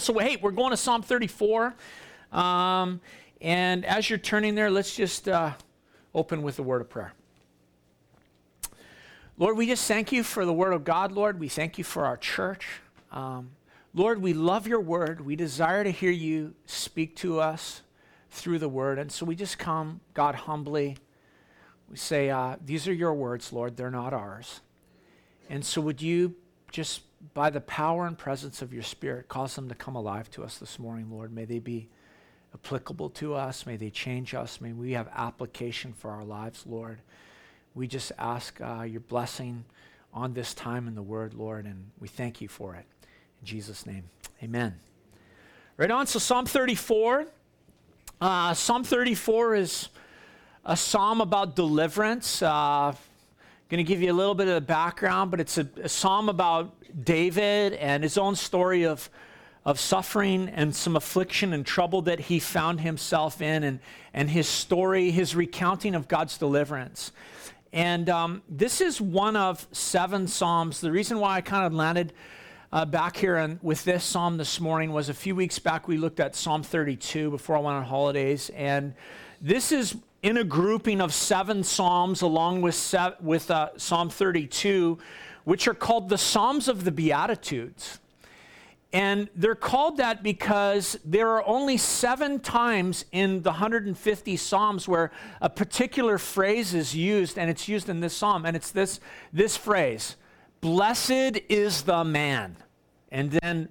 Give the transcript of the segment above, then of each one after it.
So, hey, we're going to Psalm 34. Um, and as you're turning there, let's just uh, open with a word of prayer. Lord, we just thank you for the word of God, Lord. We thank you for our church. Um, Lord, we love your word. We desire to hear you speak to us through the word. And so we just come, God, humbly. We say, uh, These are your words, Lord. They're not ours. And so would you just by the power and presence of your Spirit, cause them to come alive to us this morning, Lord. May they be applicable to us. May they change us. May we have application for our lives, Lord. We just ask uh, your blessing on this time in the Word, Lord, and we thank you for it. In Jesus' name, amen. Right on, so Psalm 34. Uh, psalm 34 is a psalm about deliverance. Uh, going to give you a little bit of the background, but it's a, a psalm about David and his own story of, of suffering and some affliction and trouble that he found himself in, and, and his story, his recounting of God's deliverance. And um, this is one of seven Psalms. The reason why I kind of landed uh, back here and with this Psalm this morning was a few weeks back we looked at Psalm 32 before I went on holidays. And this is in a grouping of seven Psalms along with, se- with uh, Psalm 32 which are called the Psalms of the Beatitudes. And they're called that because there are only seven times in the 150 Psalms where a particular phrase is used, and it's used in this psalm, and it's this, this phrase Blessed is the man. And then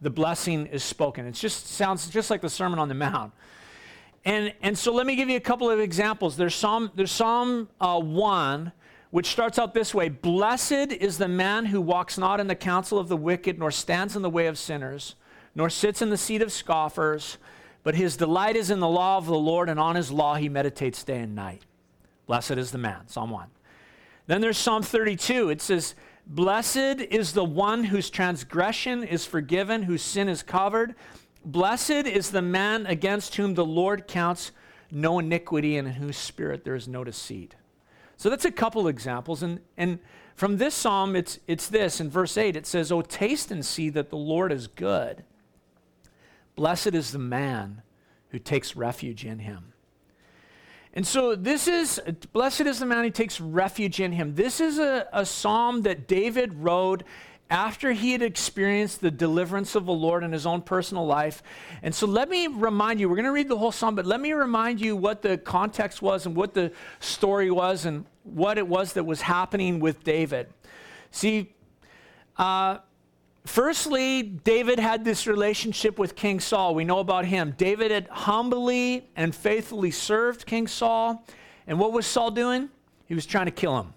the blessing is spoken. It just sounds just like the Sermon on the Mount. And, and so let me give you a couple of examples. There's Psalm, there's Psalm uh, 1, which starts out this way Blessed is the man who walks not in the counsel of the wicked, nor stands in the way of sinners, nor sits in the seat of scoffers, but his delight is in the law of the Lord, and on his law he meditates day and night. Blessed is the man, Psalm 1. Then there's Psalm 32. It says, Blessed is the one whose transgression is forgiven, whose sin is covered. Blessed is the man against whom the Lord counts no iniquity, and in whose spirit there is no deceit. So that's a couple examples. And, and from this psalm, it's, it's this. In verse 8, it says, Oh, taste and see that the Lord is good. Blessed is the man who takes refuge in him. And so this is, blessed is the man who takes refuge in him. This is a, a psalm that David wrote after he had experienced the deliverance of the Lord in his own personal life. And so let me remind you, we're going to read the whole psalm, but let me remind you what the context was and what the story was and what it was that was happening with David. See, uh, firstly, David had this relationship with King Saul. We know about him. David had humbly and faithfully served King Saul. And what was Saul doing? He was trying to kill him,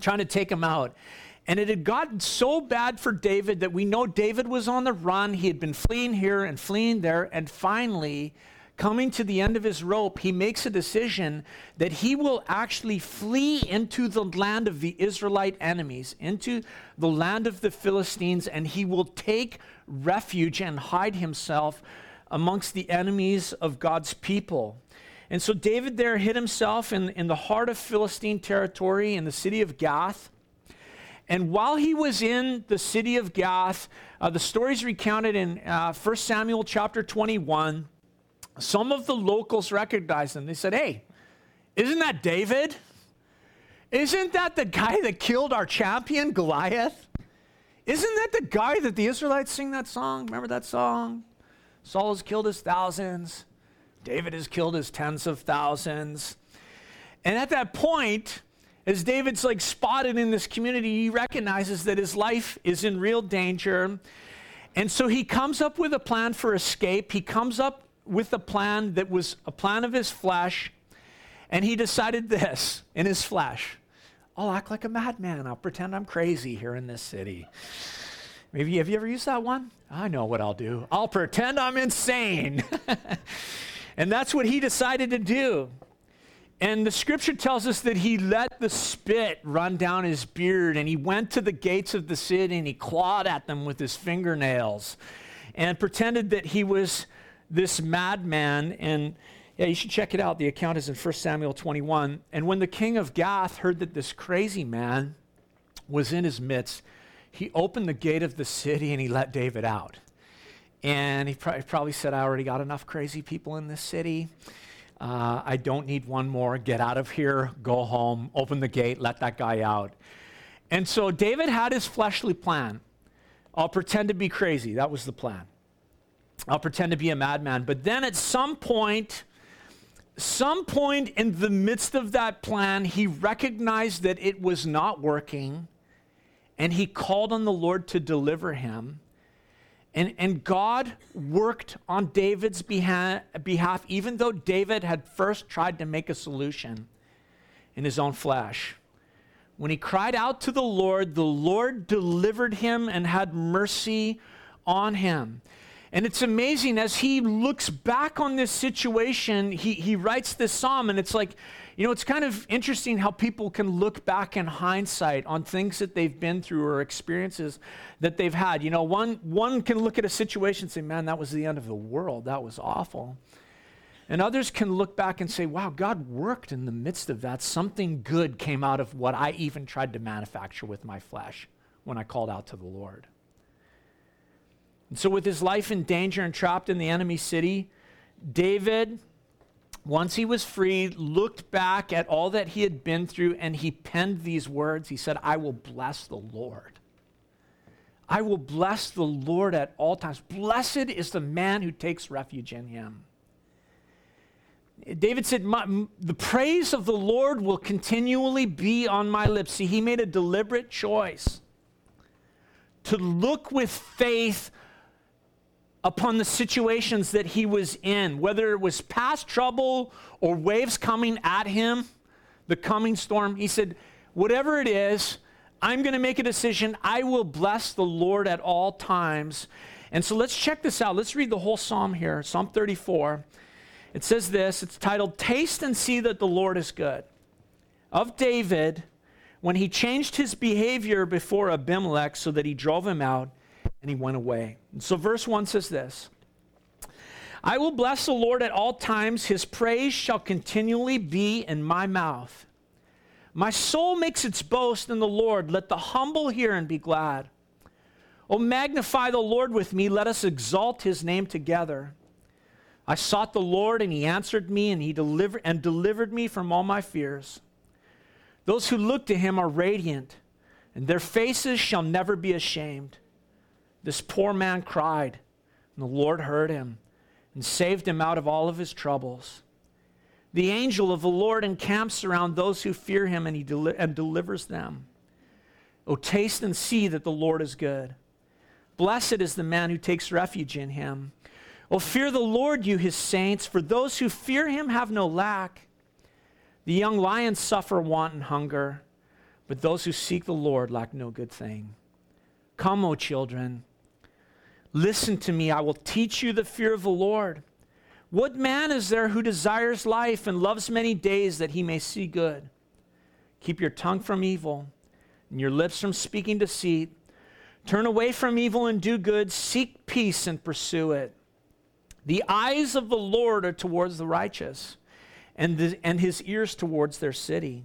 trying to take him out. And it had gotten so bad for David that we know David was on the run. He had been fleeing here and fleeing there. And finally, coming to the end of his rope, he makes a decision that he will actually flee into the land of the Israelite enemies, into the land of the Philistines, and he will take refuge and hide himself amongst the enemies of God's people. And so David there hid himself in, in the heart of Philistine territory in the city of Gath. And while he was in the city of Gath, uh, the stories recounted in uh, 1 Samuel chapter 21, some of the locals recognized him. They said, Hey, isn't that David? Isn't that the guy that killed our champion, Goliath? Isn't that the guy that the Israelites sing that song? Remember that song? Saul has killed his thousands, David has killed his tens of thousands. And at that point, as David's like spotted in this community, he recognizes that his life is in real danger. And so he comes up with a plan for escape. He comes up with a plan that was a plan of his flesh. And he decided this in his flesh I'll act like a madman. I'll pretend I'm crazy here in this city. Maybe have you ever used that one? I know what I'll do. I'll pretend I'm insane. and that's what he decided to do. And the scripture tells us that he let the spit run down his beard and he went to the gates of the city and he clawed at them with his fingernails and pretended that he was this madman. And yeah, you should check it out. The account is in 1 Samuel 21. And when the king of Gath heard that this crazy man was in his midst, he opened the gate of the city and he let David out. And he probably said, I already got enough crazy people in this city. Uh, I don't need one more. Get out of here, go home, open the gate, let that guy out. And so David had his fleshly plan. I'll pretend to be crazy. That was the plan. I'll pretend to be a madman. But then at some point, some point in the midst of that plan, he recognized that it was not working and he called on the Lord to deliver him. And, and God worked on David's beha- behalf, even though David had first tried to make a solution in his own flesh. When he cried out to the Lord, the Lord delivered him and had mercy on him. And it's amazing as he looks back on this situation, he, he writes this psalm, and it's like, you know, it's kind of interesting how people can look back in hindsight on things that they've been through or experiences that they've had. You know, one, one can look at a situation and say, man, that was the end of the world. That was awful. And others can look back and say, wow, God worked in the midst of that. Something good came out of what I even tried to manufacture with my flesh when I called out to the Lord. And so, with his life in danger and trapped in the enemy city, David, once he was freed, looked back at all that he had been through and he penned these words. He said, I will bless the Lord. I will bless the Lord at all times. Blessed is the man who takes refuge in him. David said, The praise of the Lord will continually be on my lips. See, he made a deliberate choice to look with faith upon the situations that he was in, whether it was past trouble or waves coming at him, the coming storm. He said, Whatever it is, I'm going to make a decision. I will bless the Lord at all times. And so let's check this out. Let's read the whole psalm here Psalm 34. It says this it's titled, Taste and See That the Lord is Good. Of David, when he changed his behavior before Abimelech so that he drove him out and he went away. So, verse 1 says this I will bless the Lord at all times, his praise shall continually be in my mouth. My soul makes its boast in the Lord. Let the humble hear and be glad. Oh, magnify the Lord with me. Let us exalt his name together. I sought the Lord, and he answered me, and he delivered and delivered me from all my fears. Those who look to him are radiant, and their faces shall never be ashamed. This poor man cried, and the Lord heard him and saved him out of all of his troubles. The angel of the Lord encamps around those who fear him and he deli- and delivers them. Oh, taste and see that the Lord is good. Blessed is the man who takes refuge in him. Oh, fear the Lord, you his saints, for those who fear him have no lack. The young lions suffer want and hunger, but those who seek the Lord lack no good thing. Come, O children Listen to me, I will teach you the fear of the Lord. What man is there who desires life and loves many days that he may see good? Keep your tongue from evil and your lips from speaking deceit. Turn away from evil and do good. Seek peace and pursue it. The eyes of the Lord are towards the righteous, and, the, and his ears towards their city.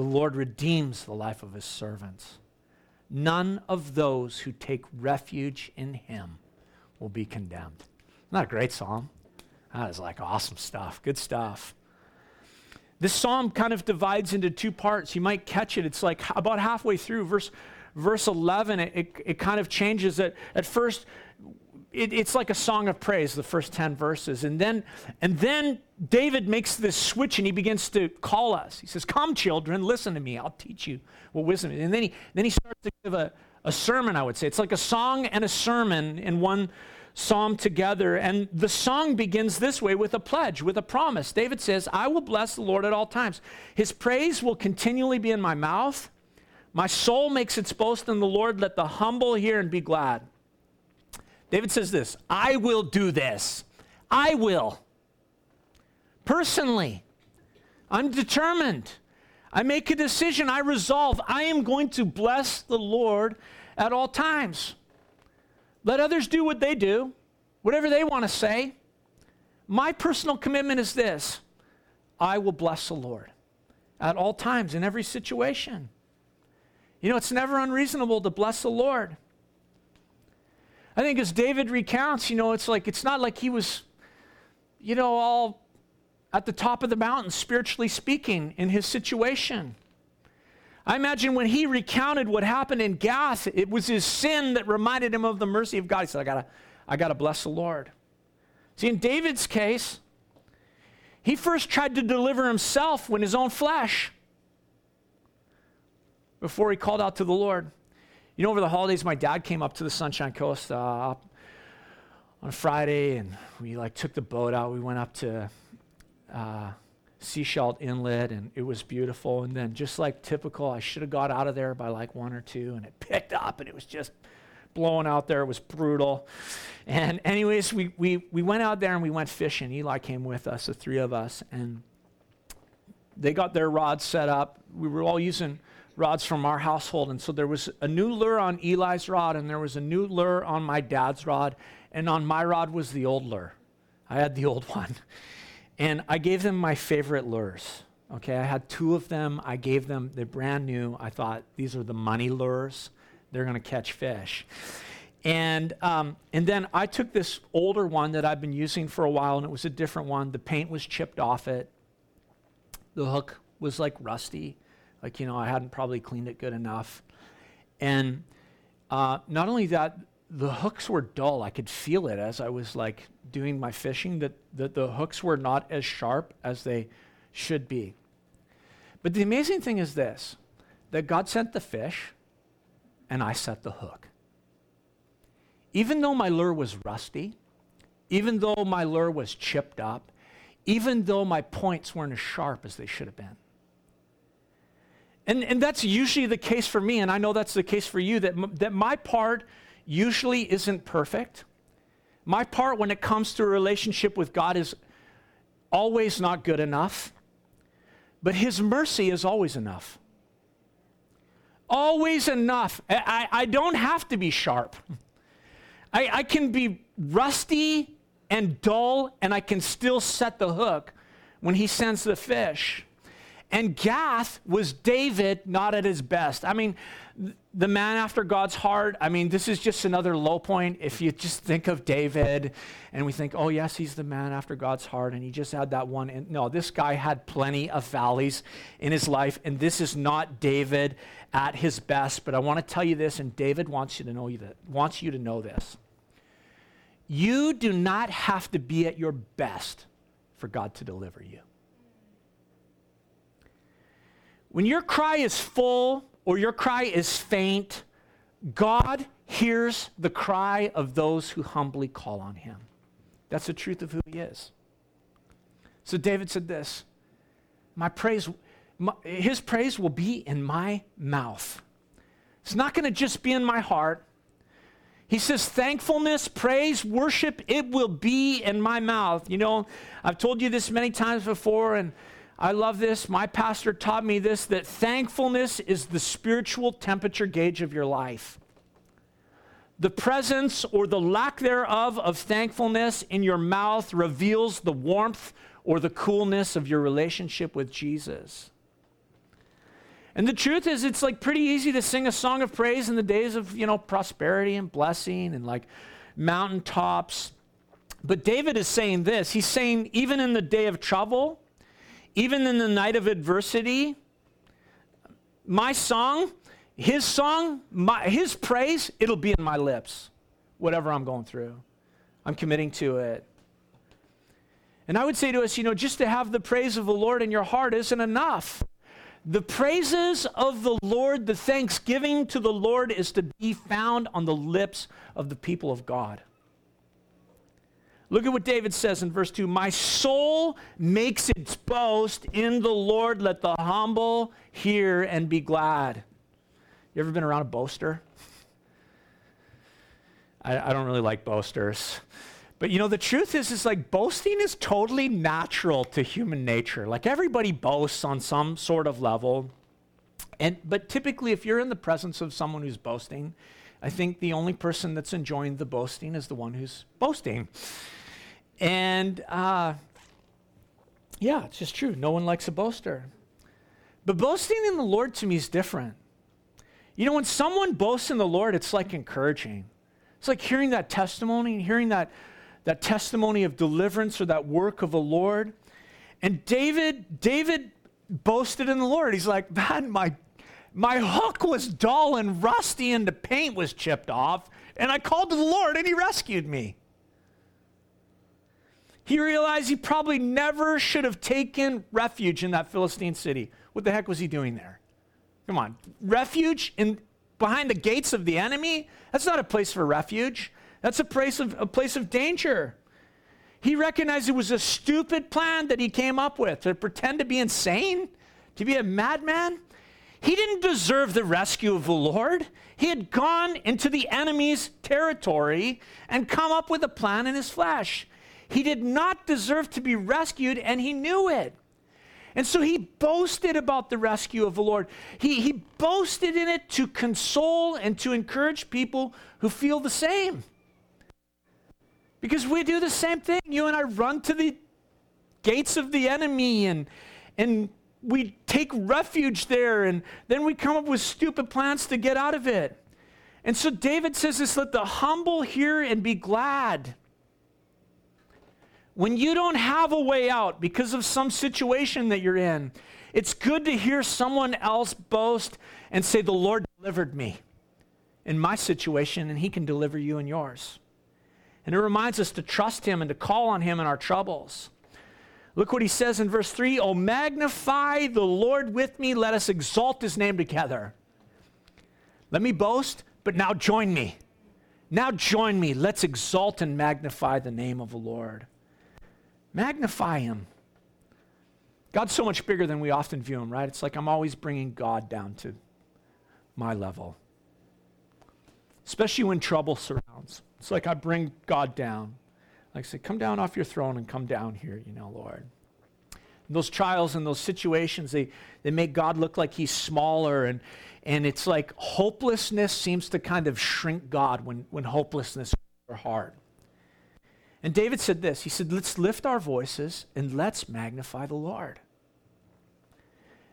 The Lord redeems the life of his servants. None of those who take refuge in him will be condemned. Isn't a great psalm? That is like awesome stuff. Good stuff. This psalm kind of divides into two parts. You might catch it. It's like about halfway through, verse, verse 11, it, it, it kind of changes it. At first, it, it's like a song of praise, the first 10 verses. And then, and then David makes this switch and he begins to call us. He says, Come, children, listen to me. I'll teach you what wisdom is. And then he, then he starts to give a, a sermon, I would say. It's like a song and a sermon in one psalm together. And the song begins this way with a pledge, with a promise. David says, I will bless the Lord at all times. His praise will continually be in my mouth. My soul makes its boast in the Lord. Let the humble hear and be glad. David says this I will do this. I will. Personally, I'm determined. I make a decision. I resolve. I am going to bless the Lord at all times. Let others do what they do, whatever they want to say. My personal commitment is this I will bless the Lord at all times, in every situation. You know, it's never unreasonable to bless the Lord. I think as David recounts, you know, it's like, it's not like he was, you know, all at the top of the mountain, spiritually speaking, in his situation. I imagine when he recounted what happened in Gath, it was his sin that reminded him of the mercy of God. He said, I gotta, I gotta bless the Lord. See, in David's case, he first tried to deliver himself when his own flesh before he called out to the Lord. You know, over the holidays, my dad came up to the Sunshine Coast uh, on Friday, and we like took the boat out. We went up to uh, Sechelt Inlet, and it was beautiful. And then, just like typical, I should have got out of there by like one or two, and it picked up, and it was just blowing out there. It was brutal. And, anyways, we, we, we went out there and we went fishing. Eli came with us, the three of us, and they got their rods set up. We were all using rods from our household. And so there was a new lure on Eli's rod, and there was a new lure on my dad's rod, and on my rod was the old lure. I had the old one. And I gave them my favorite lures. Okay, I had two of them. I gave them, they're brand new. I thought these are the money lures. They're going to catch fish. And, um, and then I took this older one that I've been using for a while, and it was a different one. The paint was chipped off it. The hook was like rusty. Like, you know, I hadn't probably cleaned it good enough. And uh, not only that, the hooks were dull. I could feel it as I was like doing my fishing that, that the hooks were not as sharp as they should be. But the amazing thing is this that God sent the fish and I set the hook. Even though my lure was rusty, even though my lure was chipped up, even though my points weren't as sharp as they should have been. And, and that's usually the case for me, and I know that's the case for you, that, m- that my part usually isn't perfect. My part when it comes to a relationship with God is always not good enough, but His mercy is always enough. Always enough. I, I don't have to be sharp. I, I can be rusty and dull, and I can still set the hook when He sends the fish. And Gath was David not at his best. I mean, the man after God's heart, I mean, this is just another low point. If you just think of David and we think, oh, yes, he's the man after God's heart, and he just had that one. In. No, this guy had plenty of valleys in his life, and this is not David at his best. But I want to tell you this, and David wants you to know that, wants you to know this. You do not have to be at your best for God to deliver you. When your cry is full or your cry is faint, God hears the cry of those who humbly call on him. That's the truth of who he is. So David said this My praise, my, his praise will be in my mouth. It's not going to just be in my heart. He says, thankfulness, praise, worship, it will be in my mouth. You know, I've told you this many times before, and I love this. My pastor taught me this that thankfulness is the spiritual temperature gauge of your life. The presence or the lack thereof of thankfulness in your mouth reveals the warmth or the coolness of your relationship with Jesus. And the truth is, it's like pretty easy to sing a song of praise in the days of, you know, prosperity and blessing and like mountaintops. But David is saying this. He's saying, even in the day of trouble, even in the night of adversity, my song, his song, my, his praise, it'll be in my lips, whatever I'm going through. I'm committing to it. And I would say to us, you know, just to have the praise of the Lord in your heart isn't enough. The praises of the Lord, the thanksgiving to the Lord is to be found on the lips of the people of God. Look at what David says in verse 2 My soul makes its boast in the Lord. Let the humble hear and be glad. You ever been around a boaster? I, I don't really like boasters. But you know, the truth is, is like boasting is totally natural to human nature. Like everybody boasts on some sort of level. And but typically, if you're in the presence of someone who's boasting, I think the only person that's enjoying the boasting is the one who's boasting. And uh, yeah, it's just true. No one likes a boaster. But boasting in the Lord to me is different. You know, when someone boasts in the Lord, it's like encouraging. It's like hearing that testimony, hearing that, that testimony of deliverance or that work of the Lord. And David, David boasted in the Lord. He's like, man, my, my hook was dull and rusty and the paint was chipped off. And I called to the Lord and he rescued me. He realized he probably never should have taken refuge in that Philistine city. What the heck was he doing there? Come on. Refuge in behind the gates of the enemy? That's not a place for refuge. That's a place of a place of danger. He recognized it was a stupid plan that he came up with to pretend to be insane, to be a madman. He didn't deserve the rescue of the Lord. He had gone into the enemy's territory and come up with a plan in his flesh. He did not deserve to be rescued, and he knew it. And so he boasted about the rescue of the Lord. He, he boasted in it to console and to encourage people who feel the same. Because we do the same thing. You and I run to the gates of the enemy and, and we take refuge there, and then we come up with stupid plans to get out of it. And so David says this let the humble hear and be glad. When you don't have a way out because of some situation that you're in, it's good to hear someone else boast and say, The Lord delivered me in my situation, and He can deliver you in yours. And it reminds us to trust Him and to call on Him in our troubles. Look what He says in verse 3 Oh, magnify the Lord with me, let us exalt His name together. Let me boast, but now join me. Now join me. Let's exalt and magnify the name of the Lord. Magnify him. God's so much bigger than we often view him, right? It's like I'm always bringing God down to my level. Especially when trouble surrounds. It's like I bring God down. Like I say, come down off your throne and come down here, you know, Lord. And those trials and those situations, they, they make God look like he's smaller. And, and it's like hopelessness seems to kind of shrink God when, when hopelessness is hard. And David said this He said, Let's lift our voices and let's magnify the Lord.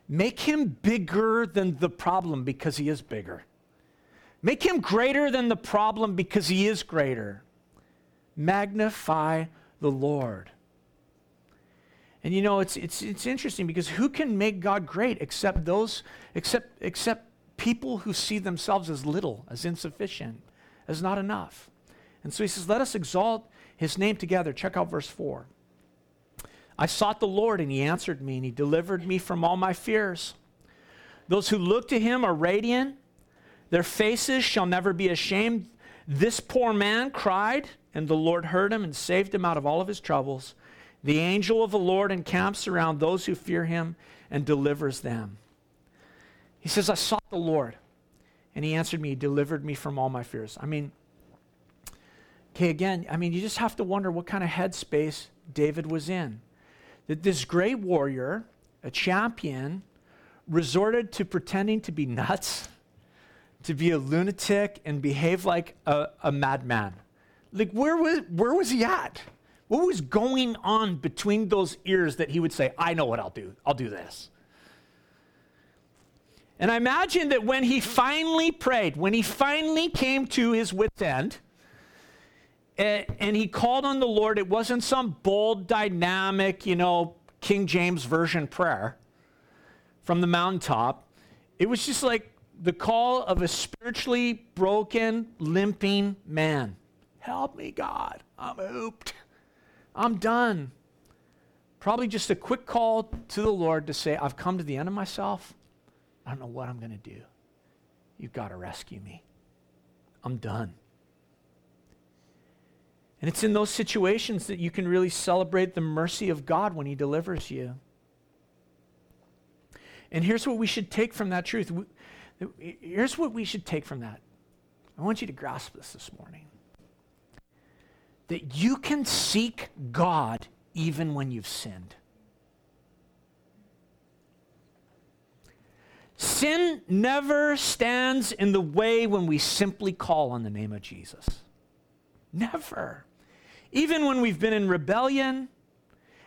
Make him bigger than the problem because he is bigger. Make him greater than the problem because he is greater. Magnify the Lord. And you know, it's, it's, it's interesting because who can make God great except those, except, except people who see themselves as little, as insufficient, as not enough. And so he says, let us exalt his name together. Check out verse 4. I sought the Lord, and he answered me, and he delivered me from all my fears. Those who look to him are radiant, their faces shall never be ashamed. This poor man cried, and the Lord heard him and saved him out of all of his troubles. The angel of the Lord encamps around those who fear him and delivers them. He says, I sought the Lord, and he answered me, he delivered me from all my fears. I mean, Okay, again, I mean, you just have to wonder what kind of headspace David was in. That this great warrior, a champion, resorted to pretending to be nuts, to be a lunatic, and behave like a, a madman. Like, where was, where was he at? What was going on between those ears that he would say, I know what I'll do. I'll do this. And I imagine that when he finally prayed, when he finally came to his wits' end, and, he called on the Lord. It wasn't some bold, dynamic, you know, King James Version prayer from the mountaintop. It was just like the call of a spiritually broken, limping man. Help me, God. I'm hooped. I'm done. Probably just a quick call to the Lord to say, I've come to the end of myself. I don't know what I'm going to do. You've got to rescue me. I'm done. And it's in those situations that you can really celebrate the mercy of God when He delivers you. And here's what we should take from that truth. Here's what we should take from that. I want you to grasp this this morning. that you can seek God even when you've sinned. Sin never stands in the way when we simply call on the name of Jesus. Never. Even when we've been in rebellion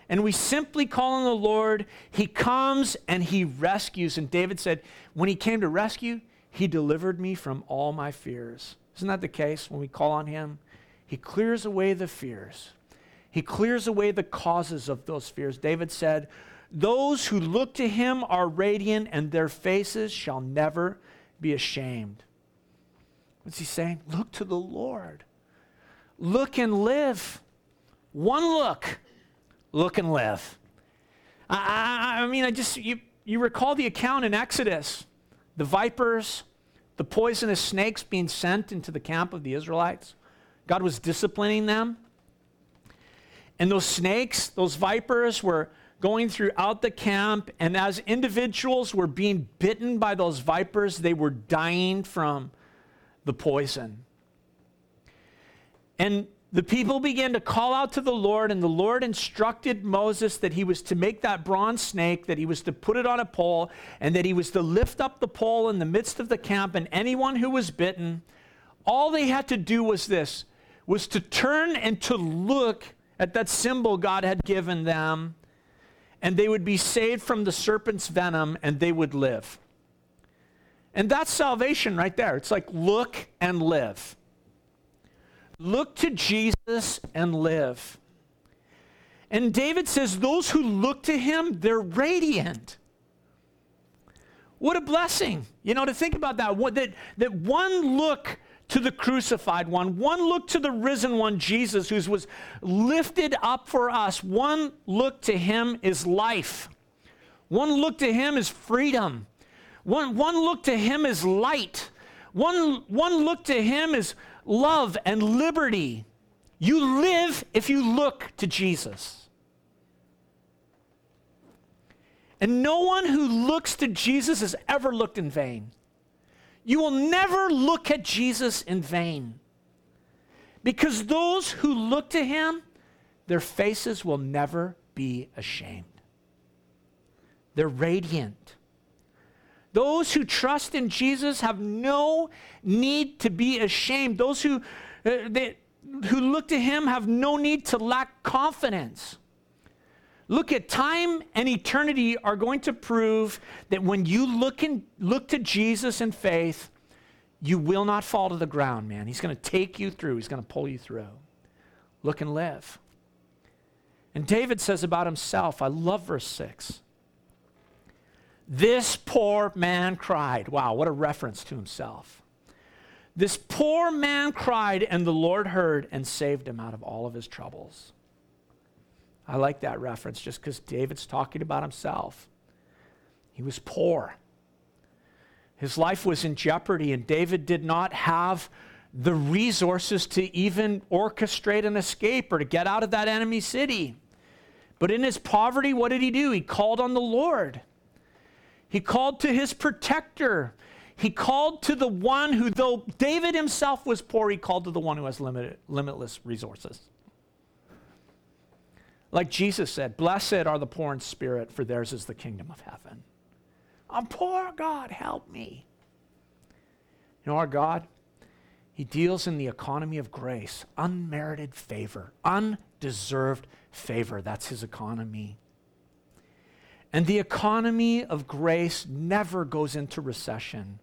and we simply call on the Lord, He comes and He rescues. And David said, when He came to rescue, He delivered me from all my fears. Isn't that the case when we call on Him? He clears away the fears. He clears away the causes of those fears. David said, Those who look to him are radiant, and their faces shall never be ashamed. What's he saying? Look to the Lord. Look and live. One look, look and live. I, I, I mean, I just, you, you recall the account in Exodus the vipers, the poisonous snakes being sent into the camp of the Israelites. God was disciplining them. And those snakes, those vipers, were going throughout the camp. And as individuals were being bitten by those vipers, they were dying from the poison. And the people began to call out to the Lord, and the Lord instructed Moses that he was to make that bronze snake, that he was to put it on a pole, and that he was to lift up the pole in the midst of the camp, and anyone who was bitten, all they had to do was this was to turn and to look at that symbol God had given them, and they would be saved from the serpent's venom and they would live. And that's salvation right there. It's like look and live. Look to Jesus and live. And David says, Those who look to him, they're radiant. What a blessing, you know, to think about that. What, that, that one look to the crucified one, one look to the risen one, Jesus, who was lifted up for us. One look to him is life. One look to him is freedom. One, one look to him is light. One, one look to him is love and liberty. You live if you look to Jesus. And no one who looks to Jesus has ever looked in vain. You will never look at Jesus in vain. Because those who look to him, their faces will never be ashamed. They're radiant. Those who trust in Jesus have no need to be ashamed. Those who, uh, they, who look to him have no need to lack confidence. Look at time and eternity are going to prove that when you look and look to Jesus in faith, you will not fall to the ground, man. He's going to take you through. He's going to pull you through. Look and live. And David says about himself, I love verse 6. This poor man cried. Wow, what a reference to himself. This poor man cried, and the Lord heard and saved him out of all of his troubles. I like that reference just because David's talking about himself. He was poor. His life was in jeopardy, and David did not have the resources to even orchestrate an escape or to get out of that enemy city. But in his poverty, what did he do? He called on the Lord. He called to his protector. He called to the one who, though David himself was poor, he called to the one who has limited, limitless resources. Like Jesus said, Blessed are the poor in spirit, for theirs is the kingdom of heaven. I'm poor, God, help me. You know, our God, He deals in the economy of grace, unmerited favor, undeserved favor. That's His economy. And the economy of grace never goes into recession.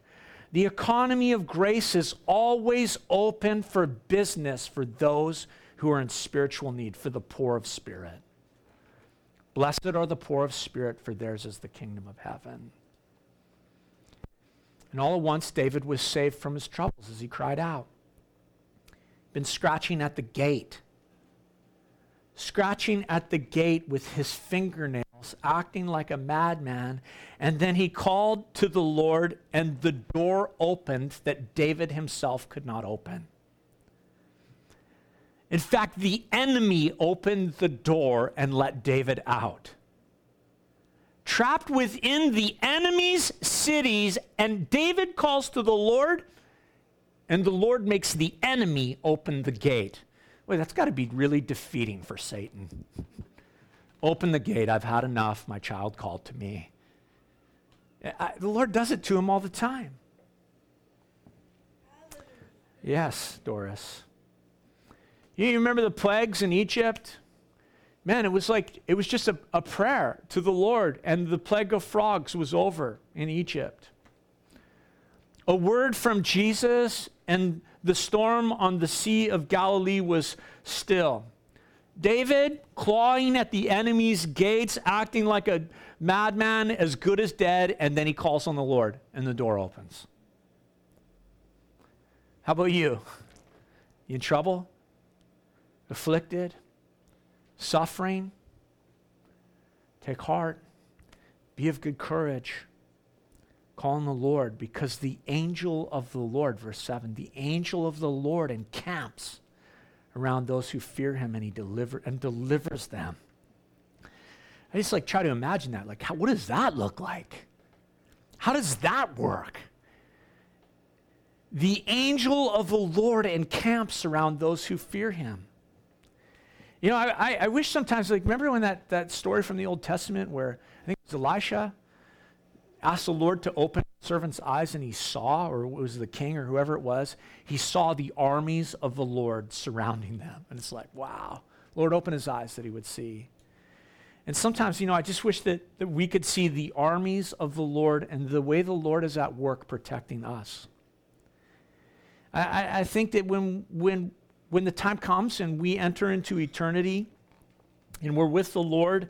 The economy of grace is always open for business for those who are in spiritual need, for the poor of spirit. Blessed are the poor of spirit, for theirs is the kingdom of heaven. And all at once, David was saved from his troubles as he cried out. Been scratching at the gate, scratching at the gate with his fingernails, acting like a madman. And then he called to the Lord, and the door opened that David himself could not open. In fact, the enemy opened the door and let David out. Trapped within the enemy's cities, and David calls to the Lord, and the Lord makes the enemy open the gate. Wait, that's got to be really defeating for Satan. Open the gate. I've had enough. My child called to me. I, the Lord does it to him all the time. Yes, Doris. You remember the plagues in Egypt? Man, it was like, it was just a, a prayer to the Lord, and the plague of frogs was over in Egypt. A word from Jesus, and the storm on the Sea of Galilee was still. David clawing at the enemy's gates, acting like a madman, as good as dead, and then he calls on the Lord, and the door opens. How about you? You in trouble? Afflicted? Suffering? Take heart. Be of good courage. Call on the Lord because the angel of the Lord, verse 7, the angel of the Lord encamps around those who fear him and he deliver and delivers them. I just like try to imagine that. Like, how, what does that look like? How does that work? The angel of the Lord encamps around those who fear him. You know, I, I, wish sometimes, like, remember when that, that story from the Old Testament where I think it was Elisha asked the Lord to open the servant's eyes and he saw, or it was the king or whoever it was, he saw the armies of the Lord surrounding them. And it's like, wow. Lord, open his eyes that he would see. And sometimes, you know, I just wish that, that we could see the armies of the Lord and the way the Lord is at work protecting us. I, I think that when, when, when the time comes and we enter into eternity and we're with the Lord,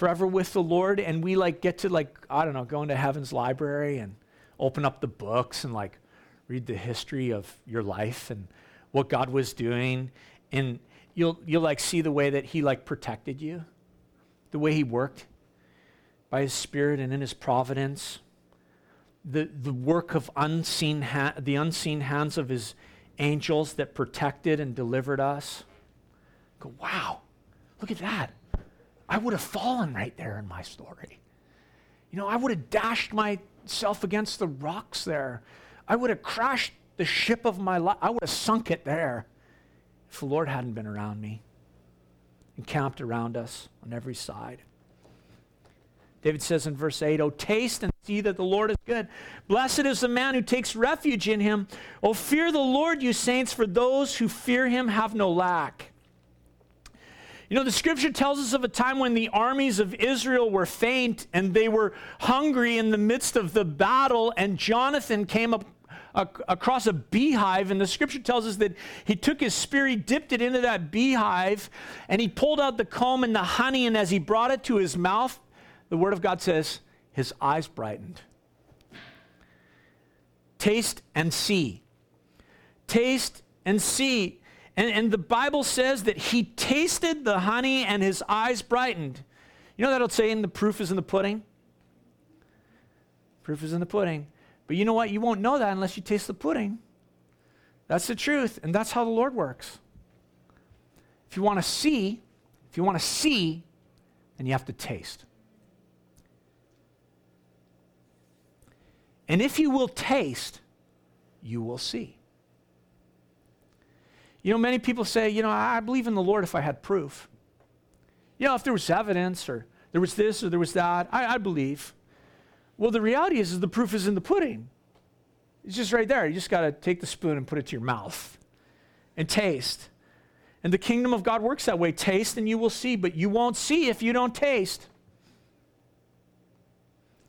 forever with the Lord, and we like get to like, I don't know, go into heaven's library and open up the books and like read the history of your life and what God was doing. And you'll you'll like see the way that he like protected you, the way he worked by his spirit and in his providence the, the work of unseen ha- the unseen hands of his angels that protected and delivered us. Go, wow, look at that. I would have fallen right there in my story. You know, I would have dashed myself against the rocks there. I would have crashed the ship of my life. I would have sunk it there if the Lord hadn't been around me, encamped around us on every side. David says in verse 8, Oh, taste and see that the Lord is good. Blessed is the man who takes refuge in him. Oh, fear the Lord, you saints, for those who fear him have no lack. You know, the scripture tells us of a time when the armies of Israel were faint and they were hungry in the midst of the battle, and Jonathan came up across a beehive, and the scripture tells us that he took his spear, he dipped it into that beehive, and he pulled out the comb and the honey, and as he brought it to his mouth, the Word of God says his eyes brightened. Taste and see. Taste and see. And, and the Bible says that he tasted the honey and his eyes brightened. You know that'll say in the proof is in the pudding? Proof is in the pudding. But you know what? You won't know that unless you taste the pudding. That's the truth, and that's how the Lord works. If you want to see, if you want to see, then you have to taste. And if you will taste, you will see. You know, many people say, you know, I believe in the Lord if I had proof. You know, if there was evidence or there was this or there was that, I, I believe. Well, the reality is, is the proof is in the pudding. It's just right there. You just got to take the spoon and put it to your mouth and taste. And the kingdom of God works that way. Taste and you will see, but you won't see if you don't taste.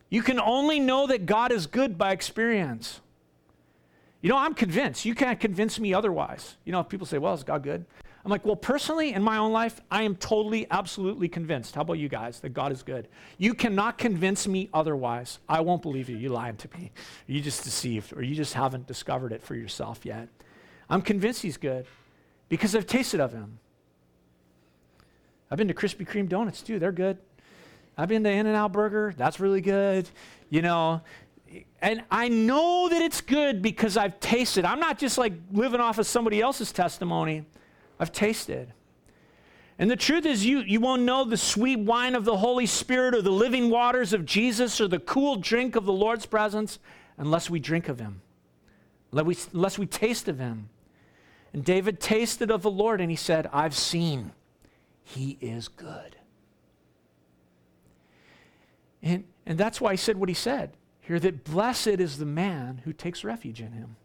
You can only know that God is good by experience. You know, I'm convinced. You can't convince me otherwise. You know, if people say, well, is God good? I'm like, well, personally, in my own life, I am totally, absolutely convinced. How about you guys that God is good? You cannot convince me otherwise. I won't believe you. You're lying to me. You just deceived, or you just haven't discovered it for yourself yet. I'm convinced He's good because I've tasted of Him. I've been to Krispy Kreme donuts too. They're good. I've been to In N Out Burger. That's really good. You know, and I know that it's good because I've tasted. I'm not just like living off of somebody else's testimony. I've tasted. And the truth is, you, you won't know the sweet wine of the Holy Spirit or the living waters of Jesus or the cool drink of the Lord's presence unless we drink of Him, unless we, unless we taste of Him. And David tasted of the Lord and he said, I've seen. He is good. And, and that's why he said what he said here that blessed is the man who takes refuge in him.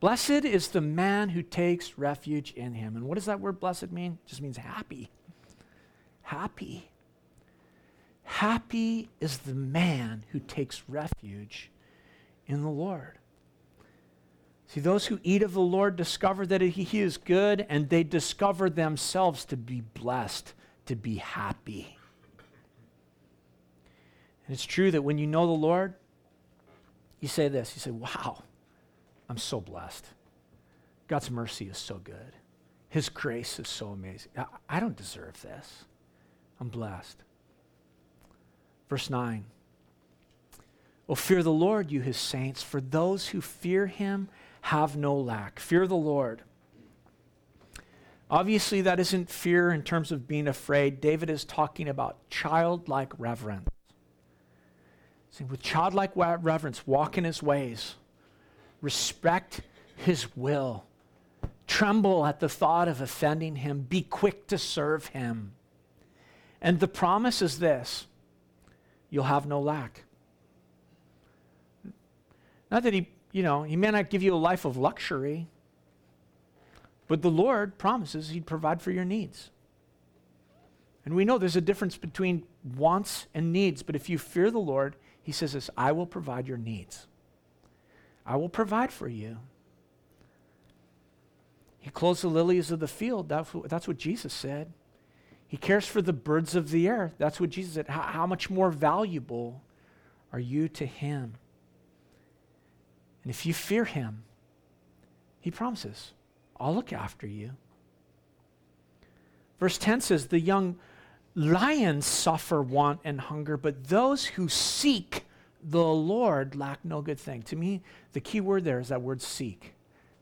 Blessed is the man who takes refuge in him. And what does that word blessed mean? It just means happy. Happy. Happy is the man who takes refuge in the Lord. See, those who eat of the Lord discover that he is good, and they discover themselves to be blessed, to be happy. And it's true that when you know the Lord, you say this you say, Wow, I'm so blessed. God's mercy is so good. His grace is so amazing. I don't deserve this. I'm blessed. Verse 9. Oh, fear the Lord, you his saints, for those who fear him have no lack. Fear the Lord. Obviously, that isn't fear in terms of being afraid. David is talking about childlike reverence. See, with childlike reverence, walk in his ways, respect his will, tremble at the thought of offending him, be quick to serve him. And the promise is this you'll have no lack. Not that he you know, he may not give you a life of luxury, but the Lord promises he'd provide for your needs. And we know there's a difference between wants and needs, but if you fear the Lord, he says this I will provide your needs. I will provide for you. He clothes the lilies of the field. That's what, that's what Jesus said. He cares for the birds of the air. That's what Jesus said. How, how much more valuable are you to him? And if you fear him, he promises, I'll look after you. Verse 10 says, The young lions suffer want and hunger, but those who seek the Lord lack no good thing. To me, the key word there is that word seek.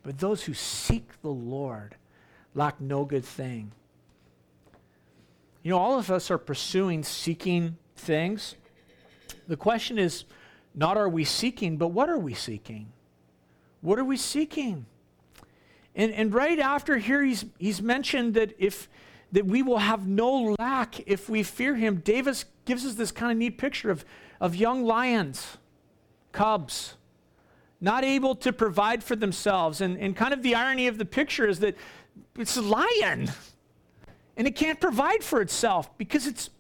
But those who seek the Lord lack no good thing. You know, all of us are pursuing, seeking things. The question is, not are we seeking, but what are we seeking? What are we seeking? And, and right after here, he's, he's mentioned that if that we will have no lack if we fear him. Davis gives us this kind of neat picture of, of young lions, cubs, not able to provide for themselves. And, and kind of the irony of the picture is that it's a lion and it can't provide for itself because it's,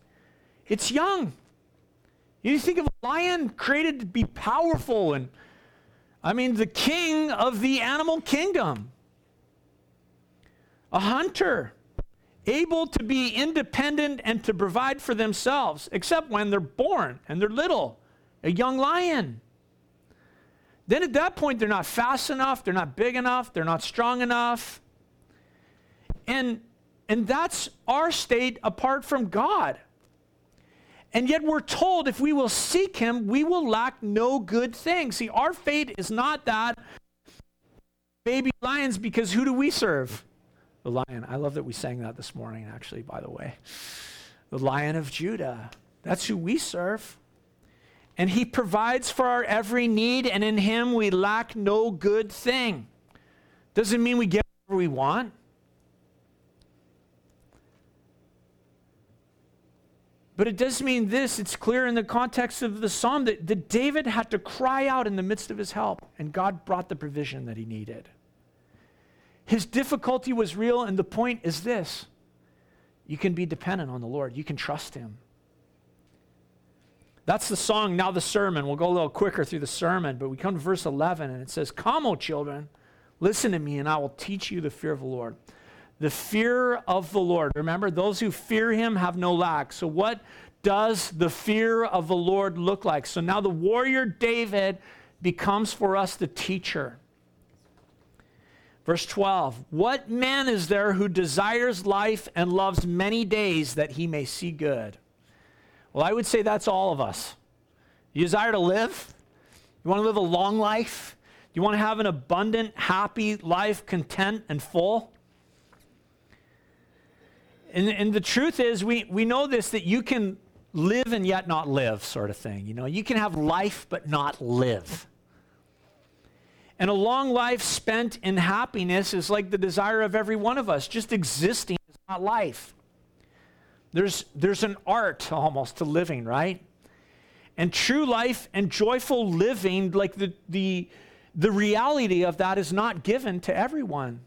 it's young. You think of a lion created to be powerful and, I mean, the king of the animal kingdom, a hunter, able to be independent and to provide for themselves, except when they're born and they're little, a young lion. Then at that point, they're not fast enough, they're not big enough, they're not strong enough. And, and that's our state apart from God. And yet we're told if we will seek him, we will lack no good thing. See, our fate is not that baby lions because who do we serve? The lion. I love that we sang that this morning, actually, by the way. The lion of Judah. That's who we serve. And he provides for our every need, and in him we lack no good thing. Doesn't mean we get whatever we want. But it does mean this it's clear in the context of the psalm that, that David had to cry out in the midst of his help, and God brought the provision that he needed. His difficulty was real, and the point is this you can be dependent on the Lord, you can trust him. That's the song, now the sermon. We'll go a little quicker through the sermon, but we come to verse 11, and it says, Come, O children, listen to me, and I will teach you the fear of the Lord the fear of the Lord. Remember, those who fear him have no lack. So, what does the fear of the Lord look like? So, now the warrior David becomes for us the teacher. Verse 12 What man is there who desires life and loves many days that he may see good? Well, I would say that's all of us. You desire to live? You want to live a long life? You want to have an abundant, happy life, content and full? And, and the truth is, we, we know this that you can live and yet not live, sort of thing. You know, you can have life but not live. And a long life spent in happiness is like the desire of every one of us. Just existing is not life. There's, there's an art almost to living, right? And true life and joyful living, like the, the, the reality of that is not given to everyone.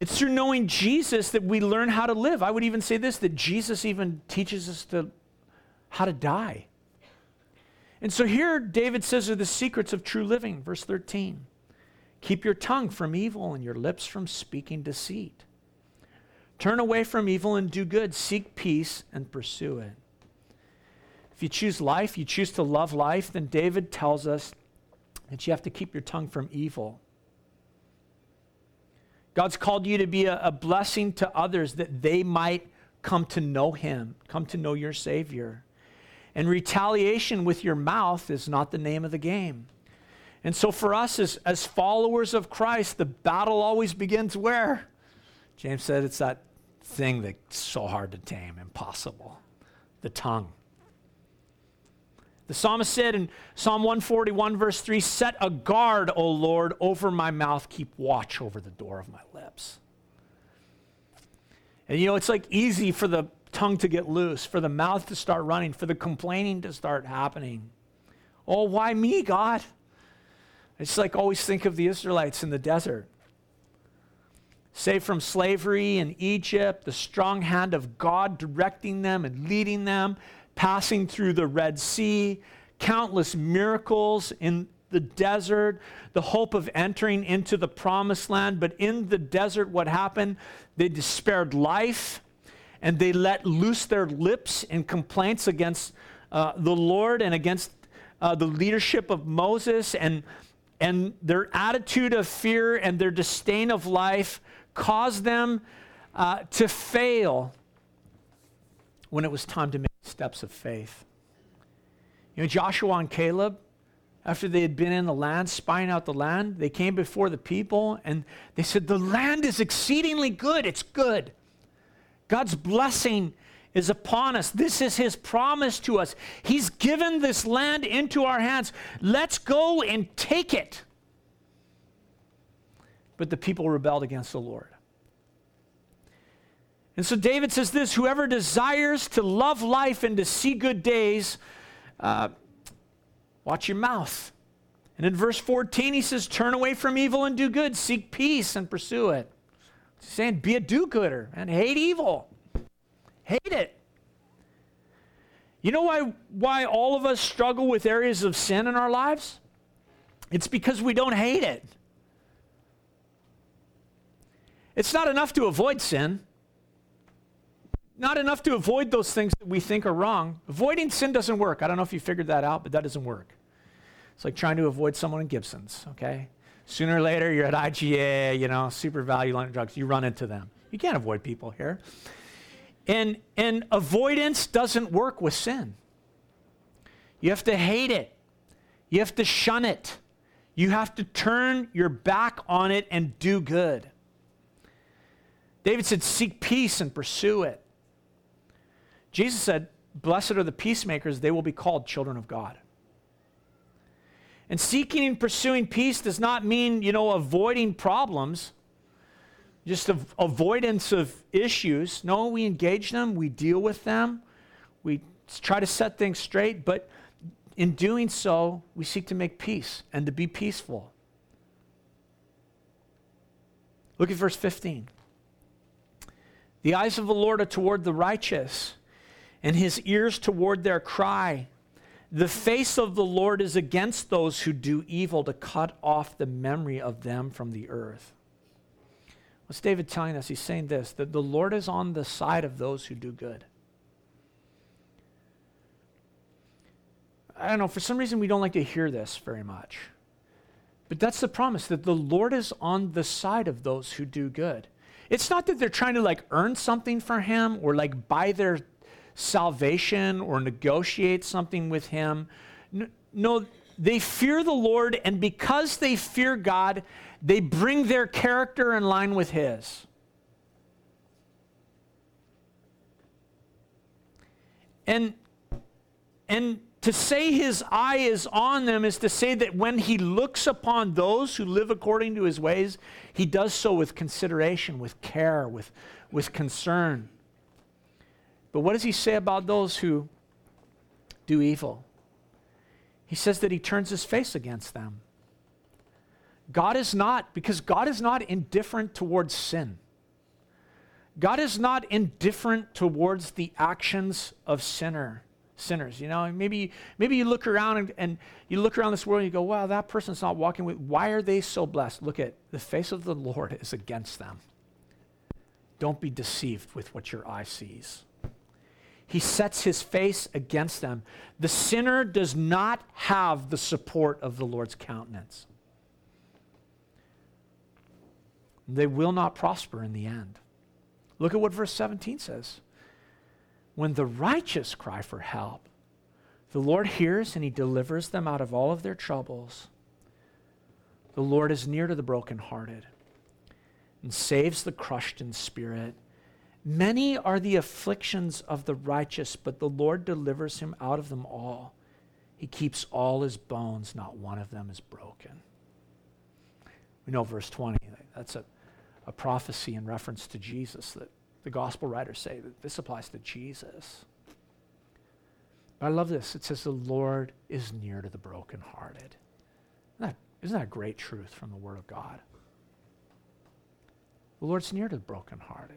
It's through knowing Jesus that we learn how to live. I would even say this that Jesus even teaches us to, how to die. And so here David says are the secrets of true living, verse 13. Keep your tongue from evil and your lips from speaking deceit. Turn away from evil and do good. Seek peace and pursue it. If you choose life, you choose to love life, then David tells us that you have to keep your tongue from evil. God's called you to be a, a, blessing to others that they might come to know Him, come to know your Savior. And retaliation with your mouth is not the name of the game. And so, for us as, as followers of Christ, the battle always begins where? James said it's that thing that's so hard to tame, impossible the tongue. The psalmist said in Psalm 141, verse 3 Set a guard, O Lord, over my mouth, keep watch over the door of my lips. And you know, it's like easy for the tongue to get loose, for the mouth to start running, for the complaining to start happening. Oh, why me, God? It's like always think of the Israelites in the desert. Saved from slavery in Egypt, the strong hand of God directing them and leading them passing through the Red Sea, countless miracles in the desert, the hope of entering into the promised land. But in the desert, what happened? They despaired life and they let loose their lips in complaints against uh, the Lord and against uh, the leadership of Moses. And, and their attitude of fear and their disdain of life caused them uh, to fail when it was time to make steps of faith. You know, Joshua and Caleb, after they had been in the land, spying out the land, they came before the people and they said, The land is exceedingly good. It's good. God's blessing is upon us. This is his promise to us. He's given this land into our hands. Let's go and take it. But the people rebelled against the Lord. And so David says this whoever desires to love life and to see good days, uh, watch your mouth. And in verse 14, he says, Turn away from evil and do good, seek peace and pursue it. He's saying, Be a do gooder and hate evil. Hate it. You know why, why all of us struggle with areas of sin in our lives? It's because we don't hate it. It's not enough to avoid sin not enough to avoid those things that we think are wrong. Avoiding sin doesn't work. I don't know if you figured that out, but that doesn't work. It's like trying to avoid someone in Gibson's, okay? Sooner or later, you're at IGA, you know, SuperValu London Drugs, you run into them. You can't avoid people here. And, and avoidance doesn't work with sin. You have to hate it, you have to shun it, you have to turn your back on it and do good. David said, Seek peace and pursue it. Jesus said, Blessed are the peacemakers, they will be called children of God. And seeking and pursuing peace does not mean, you know, avoiding problems, just av- avoidance of issues. No, we engage them, we deal with them, we try to set things straight, but in doing so, we seek to make peace and to be peaceful. Look at verse 15. The eyes of the Lord are toward the righteous and his ears toward their cry. The face of the Lord is against those who do evil to cut off the memory of them from the earth. What's David telling us? He's saying this that the Lord is on the side of those who do good. I don't know, for some reason we don't like to hear this very much. But that's the promise that the Lord is on the side of those who do good. It's not that they're trying to like earn something for him or like buy their salvation or negotiate something with Him. No, they fear the Lord, and because they fear God, they bring their character in line with His. And, and To say his eye is on them is to say that when he looks upon those who live according to his ways, he does so with consideration, with care, with, with concern. But what does he say about those who do evil? He says that he turns his face against them. God is not, because God is not indifferent towards sin. God is not indifferent towards the actions of sinner sinners. You know, maybe maybe you look around and, and, you look around this world and you go, wow, that person's not walking with. Why are they so blessed? Look at the face of the Lord is against them. Don't be deceived with what your eye sees. He sets his face against them. The sinner does not have the support of the Lord's countenance. They will not prosper in the end. Look at what verse 17 says. When the righteous cry for help, the Lord hears and he delivers them out of all of their troubles. The Lord is near to the brokenhearted and saves the crushed in spirit. Many are the afflictions of the righteous, but the Lord delivers him out of them all. He keeps all his bones, not one of them is broken. We know verse 20, that's a, a prophecy in reference to Jesus that the gospel writers say that this applies to Jesus. But I love this. It says, The Lord is near to the brokenhearted. Isn't that, isn't that a great truth from the Word of God? The Lord's near to the brokenhearted.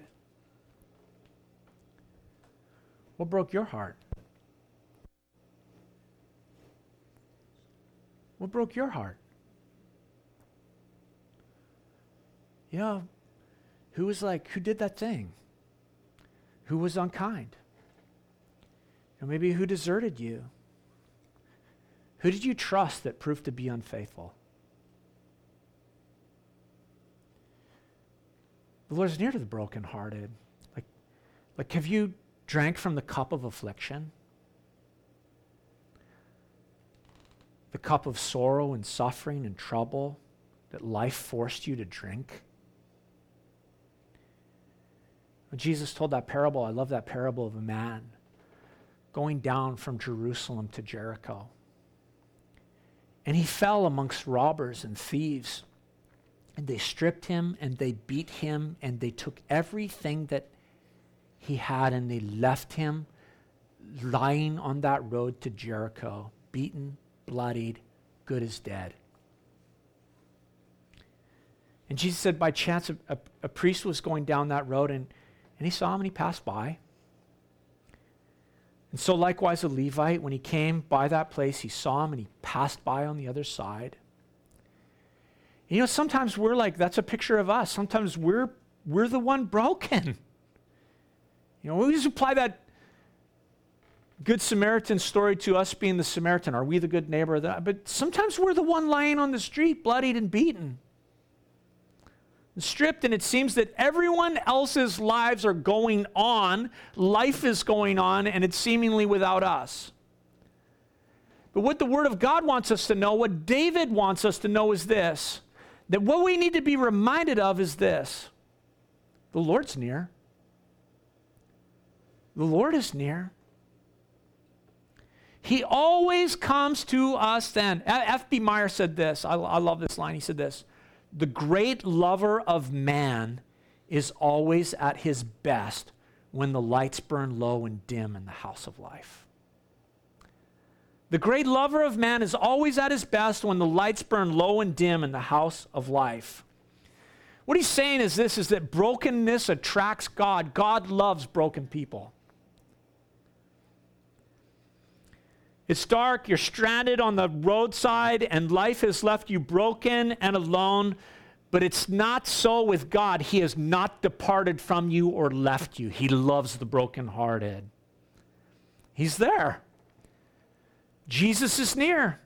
What broke your heart? What broke your heart? Yeah, who was like, who did that thing? who was unkind? Or maybe who deserted you? Who did you trust that proved to be unfaithful? The Lord is near to the brokenhearted. Like, like, have you drank from the cup of affliction? The cup of sorrow and suffering and trouble that life forced you to drink? When Jesus told that parable, I love that parable of a man going down from Jerusalem to Jericho. And he fell amongst robbers and thieves. And they stripped him and they beat him and they took everything that he had and they left him lying on that road to Jericho, beaten, bloodied, good as dead. And Jesus said, by chance, a, a, a priest was going down that road and and he saw him and he passed by. And so, likewise, a Levite, when he came by that place, he saw him and he passed by on the other side. You know, sometimes we're like, that's a picture of us. Sometimes we're, we're the one broken. You know, we just apply that Good Samaritan story to us being the Samaritan. Are we the good neighbor? That? But sometimes we're the one lying on the street, bloodied and beaten stripped, and it seems that everyone else's lives are going on, life is going on, and it's seemingly without us. But what the Word of God wants us to know, what David wants us to know, is this that what we need to be reminded of is this the Lord's near. The Lord is near. He always comes to us then. F.B. Meyer said this. I, I love this line. He said this the great lover of man is always at his best when the lights burn low and dim in the house of life. The great lover of man is always at his best when the lights burn low and dim in the house of life. What he's saying is this is that brokenness attracts God. God loves broken people. It's dark, you're stranded on the roadside, and life has left you broken and alone. But it's not so with God. He has not departed from you or left you. He loves the brokenhearted. He's there. Jesus is near.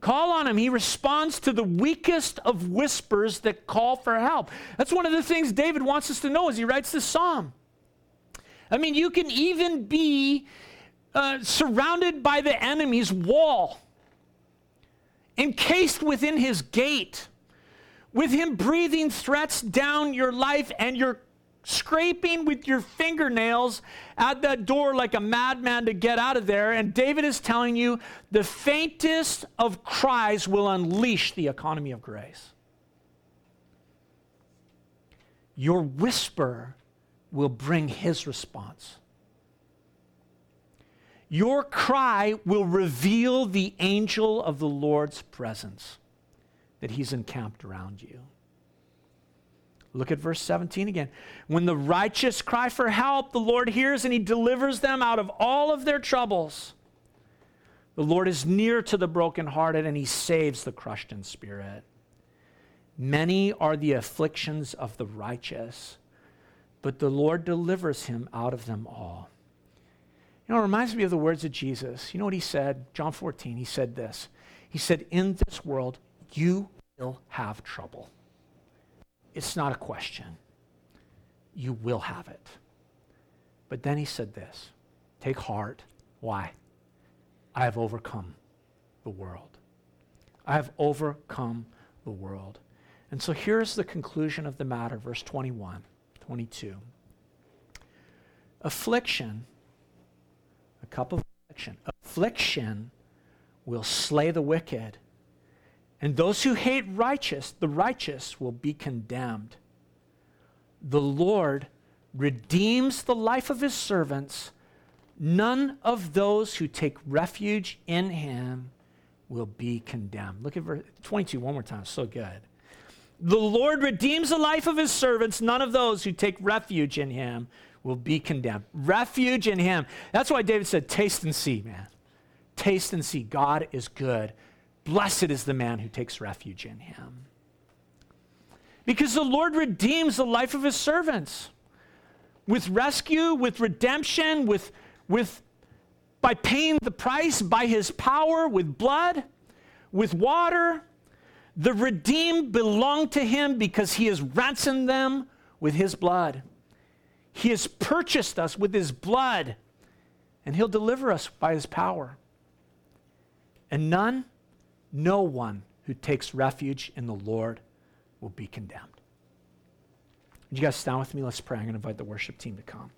Call on him. He responds to the weakest of whispers that call for help. That's one of the things David wants us to know as he writes this psalm. I mean, you can even be uh, surrounded by the enemy's wall, encased within his gate, with him breathing threats down your life, and you're scraping with your fingernails at that door like a madman to get out of there. And David is telling you the faintest of cries will unleash the economy of grace. Your whisper will bring his response. Your cry will reveal the angel of the Lord's presence that he's encamped around you. Look at verse 17 again. When the righteous cry for help, the Lord hears and he delivers them out of all of their troubles. The Lord is near to the brokenhearted and he saves the crushed in spirit. Many are the afflictions of the righteous, but the Lord delivers him out of them all. You know, it reminds me of the words of Jesus. You know what he said? John 14, he said this. He said, In this world, you will have trouble. It's not a question. You will have it. But then he said this Take heart. Why? I have overcome the world. I have overcome the world. And so here's the conclusion of the matter, verse 21, 22. Affliction cup of affliction. Affliction will slay the wicked, and those who hate righteous, the righteous, will be condemned. The Lord redeems the life of his servants. None of those who take refuge in him will be condemned. Look at verse 22 one more time. So good. The Lord redeems the life of his servants. None of those who take refuge in him will be condemned. Refuge in him. That's why David said, Taste and see, man. Taste and see. God is good. Blessed is the man who takes refuge in him. Because the Lord redeems the life of his servants with rescue, with redemption, with, with by paying the price, by his power, with blood, with water. The redeemed belong to him because he has ransomed them with his blood. He has purchased us with his blood, and he'll deliver us by his power. And none, no one who takes refuge in the Lord will be condemned. Would you guys stand with me? Let's pray. I'm going to invite the worship team to come.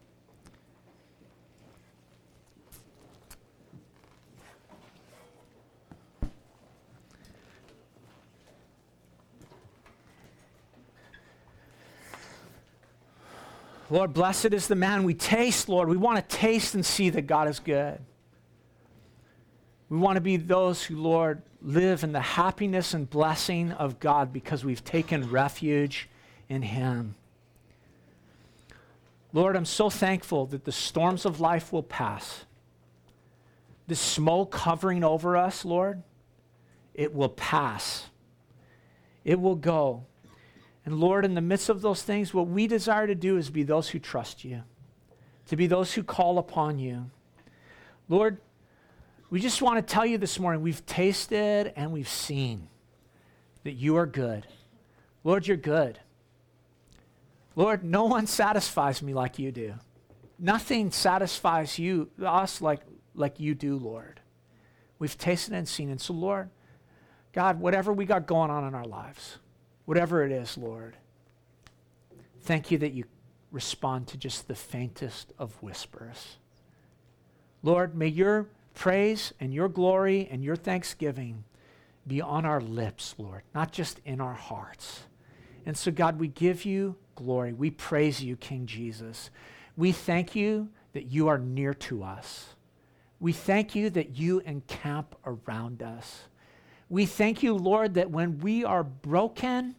Lord, blessed is the man we taste, Lord. We want to taste and see that God is good. We want to be those who, Lord, live in the happiness and blessing of God because we've taken refuge in Him. Lord, I'm so thankful that the storms of life will pass. The smoke hovering over us, Lord, it will pass. It will go. And Lord, in the midst of those things, what we desire to do is be those who trust you, to be those who call upon you. Lord, we just want to tell you this morning we've tasted and we've seen that you are good. Lord, you're good. Lord, no one satisfies me like you do. Nothing satisfies you, us like, like you do, Lord. We've tasted and seen. And so, Lord, God, whatever we got going on in our lives, whatever it is, Lord. Thank you that you respond to just the faintest of whispers. Lord, may your praise and your glory and your thanksgiving be on our lips, Lord, not just in our hearts. And so, God, we give you glory. We praise you, King Jesus. We thank you that you are near to us. We thank you that you encamp around us. We thank you, Lord, that when we are broken,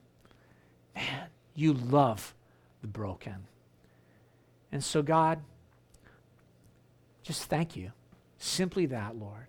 man, you love the broken. And so, God, just thank you. Simply that, Lord.